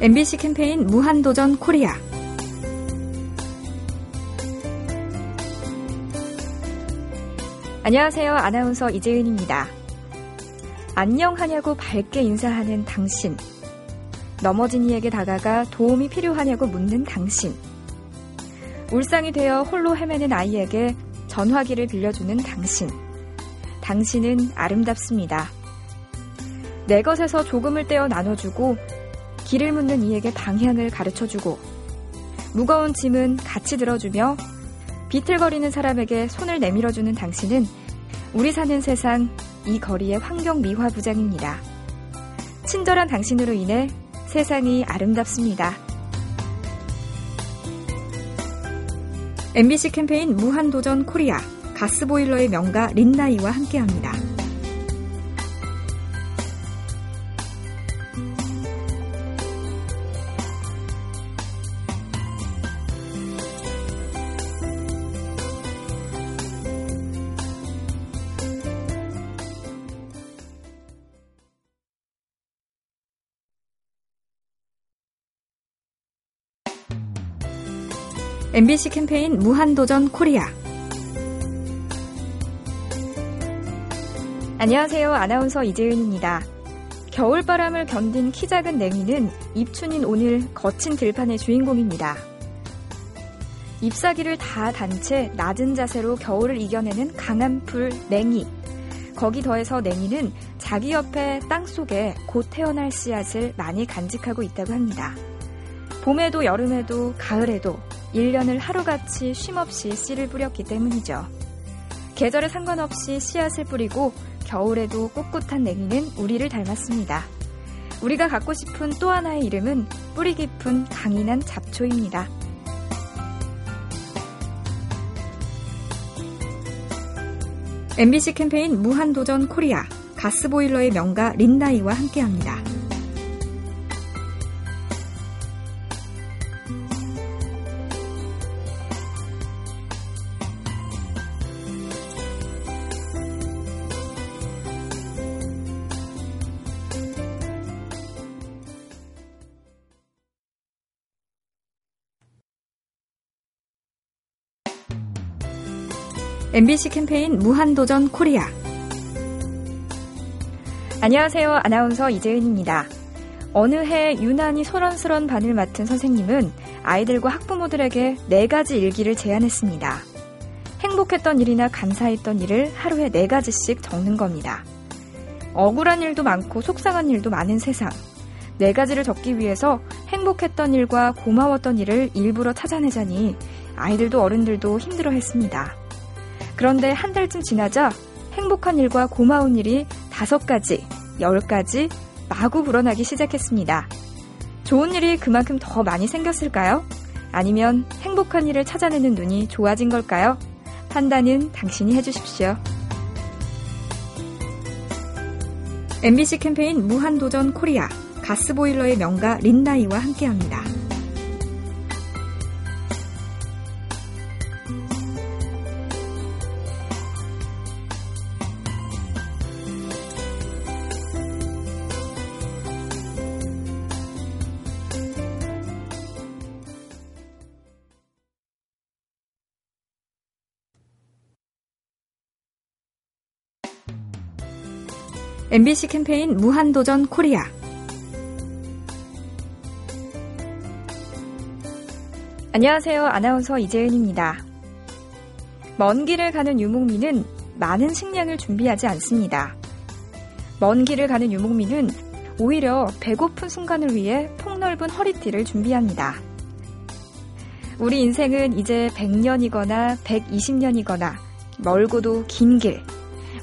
MBC 캠페인 무한도전 코리아 안녕하세요. 아나운서 이재은입니다. 안녕하냐고 밝게 인사하는 당신. 넘어진 이에게 다가가 도움이 필요하냐고 묻는 당신. 울상이 되어 홀로 헤매는 아이에게 전화기를 빌려주는 당신. 당신은 아름답습니다. 내 것에서 조금을 떼어 나눠주고 길을 묻는 이에게 방향을 가르쳐주고 무거운 짐은 같이 들어주며 비틀거리는 사람에게 손을 내밀어주는 당신은 우리 사는 세상 이 거리의 환경 미화 부장입니다. 친절한 당신으로 인해 세상이 아름답습니다. MBC 캠페인 무한도전 코리아 가스보일러의 명가 린나이와 함께합니다. MBC 캠페인 무한도전 코리아 안녕하세요. 아나운서 이재은입니다. 겨울바람을 견딘 키 작은 냉이는 입춘인 오늘 거친 들판의 주인공입니다. 잎사귀를 다 단 채 낮은 자세로 겨울을 이겨내는 강한 풀 냉이. 거기 더해서 냉이는 자기 옆에 땅 속에 곧 태어날 씨앗을 많이 간직하고 있다고 합니다. 봄에도 여름에도 가을에도 1년을 하루같이 쉼없이 씨를 뿌렸기 때문이죠. 계절에 상관없이 씨앗을 뿌리고 겨울에도 꿋꿋한 냉이는 우리를 닮았습니다. 우리가 갖고 싶은 또 하나의 이름은 뿌리 깊은 강인한 잡초입니다. MBC 캠페인 무한도전 코리아 가스보일러의 명가 린나이와 함께합니다. MBC 캠페인 무한도전 코리아 안녕하세요. 아나운서 이재은입니다. 어느 해 유난히 소란스런 반을 맡은 선생님은 아이들과 학부모들에게 네 가지 일기를 제안했습니다. 행복했던 일이나 감사했던 일을 하루에 네 가지씩 적는 겁니다. 억울한 일도 많고 속상한 일도 많은 세상. 네 가지를 적기 위해서 행복했던 일과 고마웠던 일을 일부러 찾아내자니 아이들도 어른들도 힘들어 했습니다. 그런데 한 달쯤 지나자 행복한 일과 고마운 일이 다섯 가지, 열 가지 마구 불어나기 시작했습니다. 좋은 일이 그만큼 더 많이 생겼을까요? 아니면 행복한 일을 찾아내는 눈이 좋아진 걸까요? 판단은 당신이 해주십시오. MBC 캠페인 무한도전 코리아 가스보일러의 명가 린나이와 함께합니다. MBC 캠페인 무한도전 코리아 안녕하세요. 아나운서 이재은입니다. 먼 길을 가는 유목민은 많은 식량을 준비하지 않습니다. 먼 길을 가는 유목민은 오히려 배고픈 순간을 위해 폭넓은 허리띠를 준비합니다. 우리 인생은 이제 100년이거나 120년이거나 멀고도 긴 길.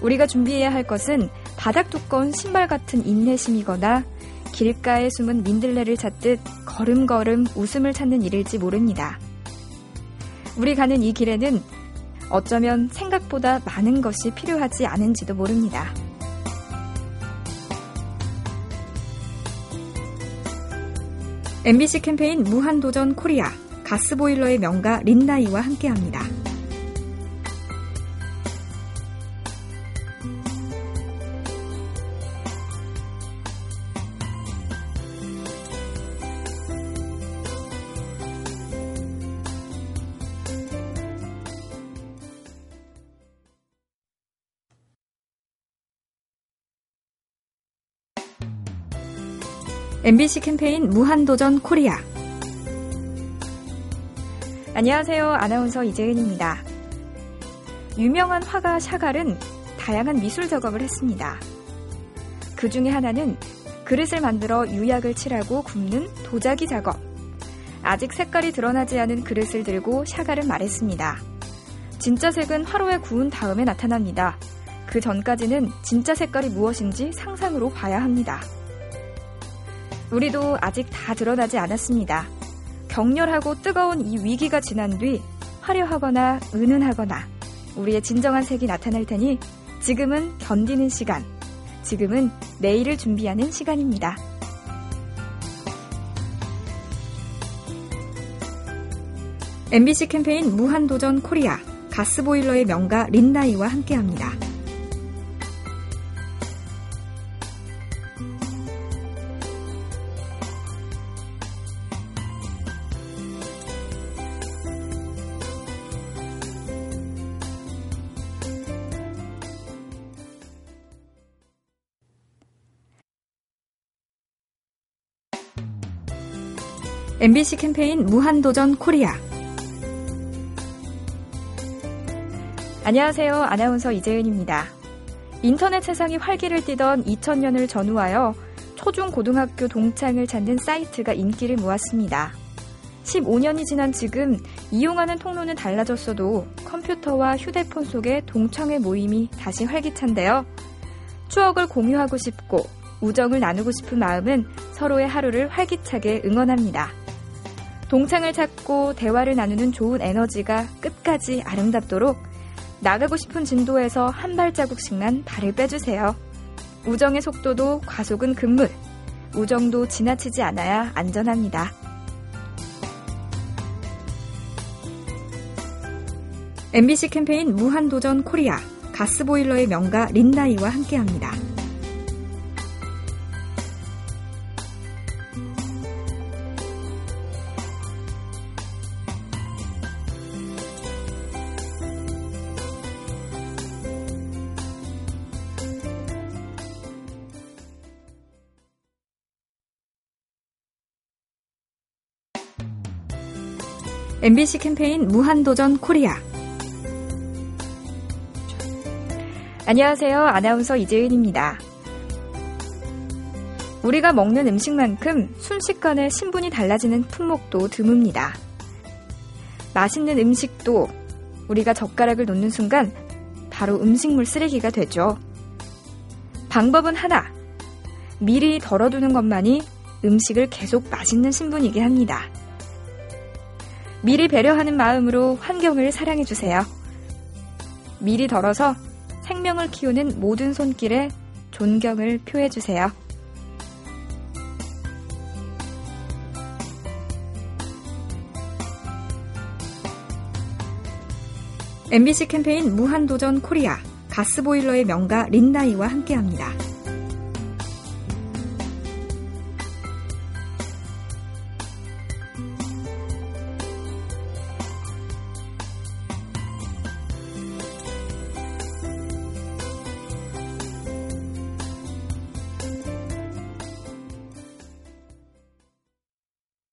우리가 준비해야 할 것은 바닥 두꺼운 신발 같은 인내심이거나 길가에 숨은 민들레를 찾듯 걸음걸음 웃음을 찾는 일일지 모릅니다. 우리 가는 이 길에는 어쩌면 생각보다 많은 것이 필요하지 않은지도 모릅니다. MBC 캠페인 무한도전 코리아 가스보일러의 명가 린나이와 함께합니다. MBC 캠페인 무한도전 코리아. 안녕하세요. 아나운서 이재은입니다. 유명한 화가 샤갈은 다양한 미술 작업을 했습니다. 그 중에 하나는 그릇을 만들어 유약을 칠하고 굽는 도자기 작업. 아직 색깔이 드러나지 않은 그릇을 들고 샤갈은 말했습니다. 진짜 색은 화로에 구운 다음에 나타납니다. 그 전까지는 진짜 색깔이 무엇인지 상상으로 봐야 합니다. 우리도 아직 다 드러나지 않았습니다. 격렬하고 뜨거운 이 위기가 지난 뒤 화려하거나 은은하거나 우리의 진정한 색이 나타날 테니 지금은 견디는 시간, 지금은 내일을 준비하는 시간입니다. MBC 캠페인 무한도전 코리아 가스보일러의 명가 린나이와 함께합니다. MBC 캠페인 무한도전 코리아. 안녕하세요. 아나운서 이재은입니다. 인터넷 세상이 활기를 띠던 2000년을 전후하여 초중 고등학교 동창을 찾는 사이트가 인기를 모았습니다. 15년이 지난 지금 이용하는 통로는 달라졌어도 컴퓨터와 휴대폰 속의 동창회 모임이 다시 활기찬데요. 추억을 공유하고 싶고 우정을 나누고 싶은 마음은 서로의 하루를 활기차게 응원합니다. 동창을 찾고 대화를 나누는 좋은 에너지가 끝까지 아름답도록 나가고 싶은 진도에서 한 발자국씩만 발을 빼주세요. 우정의 속도도 과속은 금물, 우정도 지나치지 않아야 안전합니다. MBC 캠페인 무한도전 코리아 가스보일러의 명가 린나이와 함께합니다. MBC 캠페인 무한도전 코리아. 안녕하세요. 아나운서 이재은입니다. 우리가 먹는 음식만큼 순식간에 신분이 달라지는 품목도 드뭅니다. 맛있는 음식도 우리가 젓가락을 놓는 순간 바로 음식물 쓰레기가 되죠. 방법은 하나. 미리 덜어두는 것만이 음식을 계속 맛있는 신분이게 합니다. 미리 배려하는 마음으로 환경을 사랑해주세요. 미리 덜어서 생명을 키우는 모든 손길에 존경을 표해주세요. MBC 캠페인 무한도전 코리아 가스보일러의 명가 린나이와 함께합니다.